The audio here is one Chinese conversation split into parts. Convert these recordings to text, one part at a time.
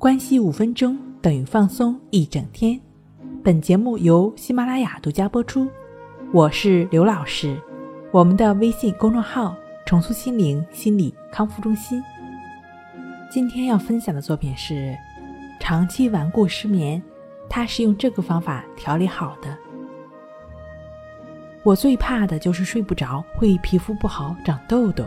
关系五分钟等于放松一整天。本节目由喜马拉雅独家播出。我是刘老师，我们的微信公众号“重塑心灵心理康复中心”。今天要分享的作品是：长期顽固失眠，他是用这个方法调理好的。我最怕的就是睡不着，会皮肤不好、长痘痘，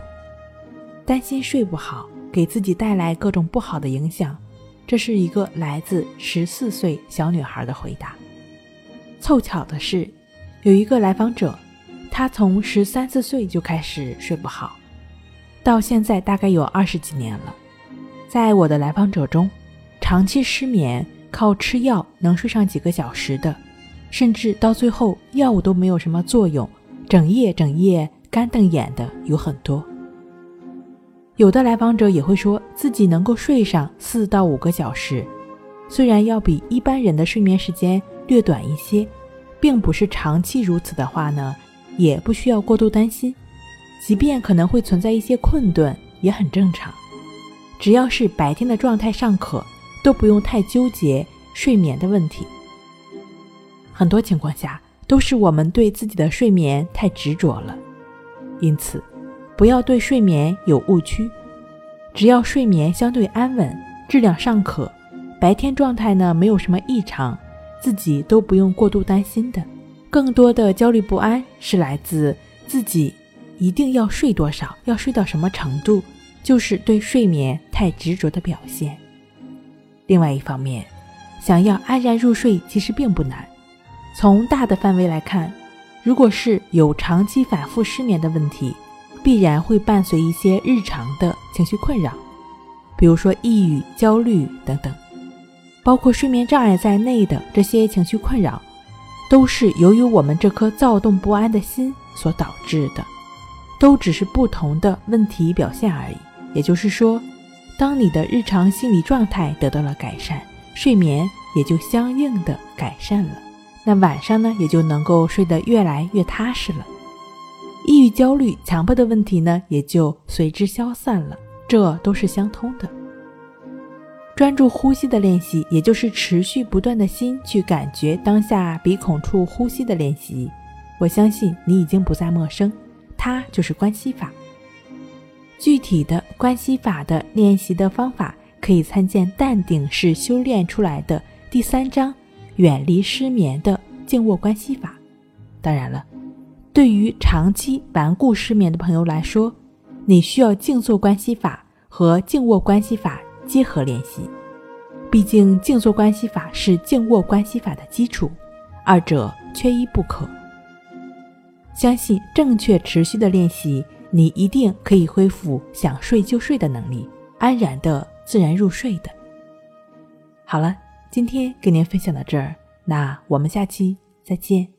担心睡不好给自己带来各种不好的影响。这是一个来自十四岁小女孩的回答。凑巧的是，有一个来访者，她从十三四岁就开始睡不好，到现在大概有二十几年了。在我的来访者中，长期失眠靠吃药能睡上几个小时的。甚至到最后，药物都没有什么作用，整夜整夜干瞪眼的有很多。有的来访者也会说自己能够睡上四到五个小时，虽然要比一般人的睡眠时间略短一些，并不是长期如此的话呢，也不需要过度担心。即便可能会存在一些困顿，也很正常。只要是白天的状态尚可，都不用太纠结睡眠的问题。很多情况下都是我们对自己的睡眠太执着了，因此不要对睡眠有误区。只要睡眠相对安稳，质量尚可，白天状态呢没有什么异常，自己都不用过度担心的。更多的焦虑不安是来自自己一定要睡多少，要睡到什么程度，就是对睡眠太执着的表现。另外一方面，想要安然入睡其实并不难。从大的范围来看，如果是有长期反复失眠的问题，必然会伴随一些日常的情绪困扰，比如说抑郁、焦虑等等，包括睡眠障碍在内的这些情绪困扰，都是由于我们这颗躁动不安的心所导致的，都只是不同的问题表现而已。也就是说，当你的日常心理状态得到了改善，睡眠也就相应的改善了。那晚上呢，也就能够睡得越来越踏实了。抑郁、焦虑、强迫的问题呢，也就随之消散了。这都是相通的。专注呼吸的练习，也就是持续不断的心去感觉当下鼻孔处呼吸的练习，我相信你已经不再陌生。它就是关系法。具体的关系法的练习的方法，可以参见《淡定是修炼出来的》第三章。远离失眠的静卧关系法。当然了，对于长期顽固失眠的朋友来说，你需要静坐关系法和静卧关系法结合练习。毕竟，静坐关系法是静卧关系法的基础，二者缺一不可。相信正确持续的练习，你一定可以恢复想睡就睡的能力，安然的自然入睡的。好了。今天跟您分享到这儿，那我们下期再见。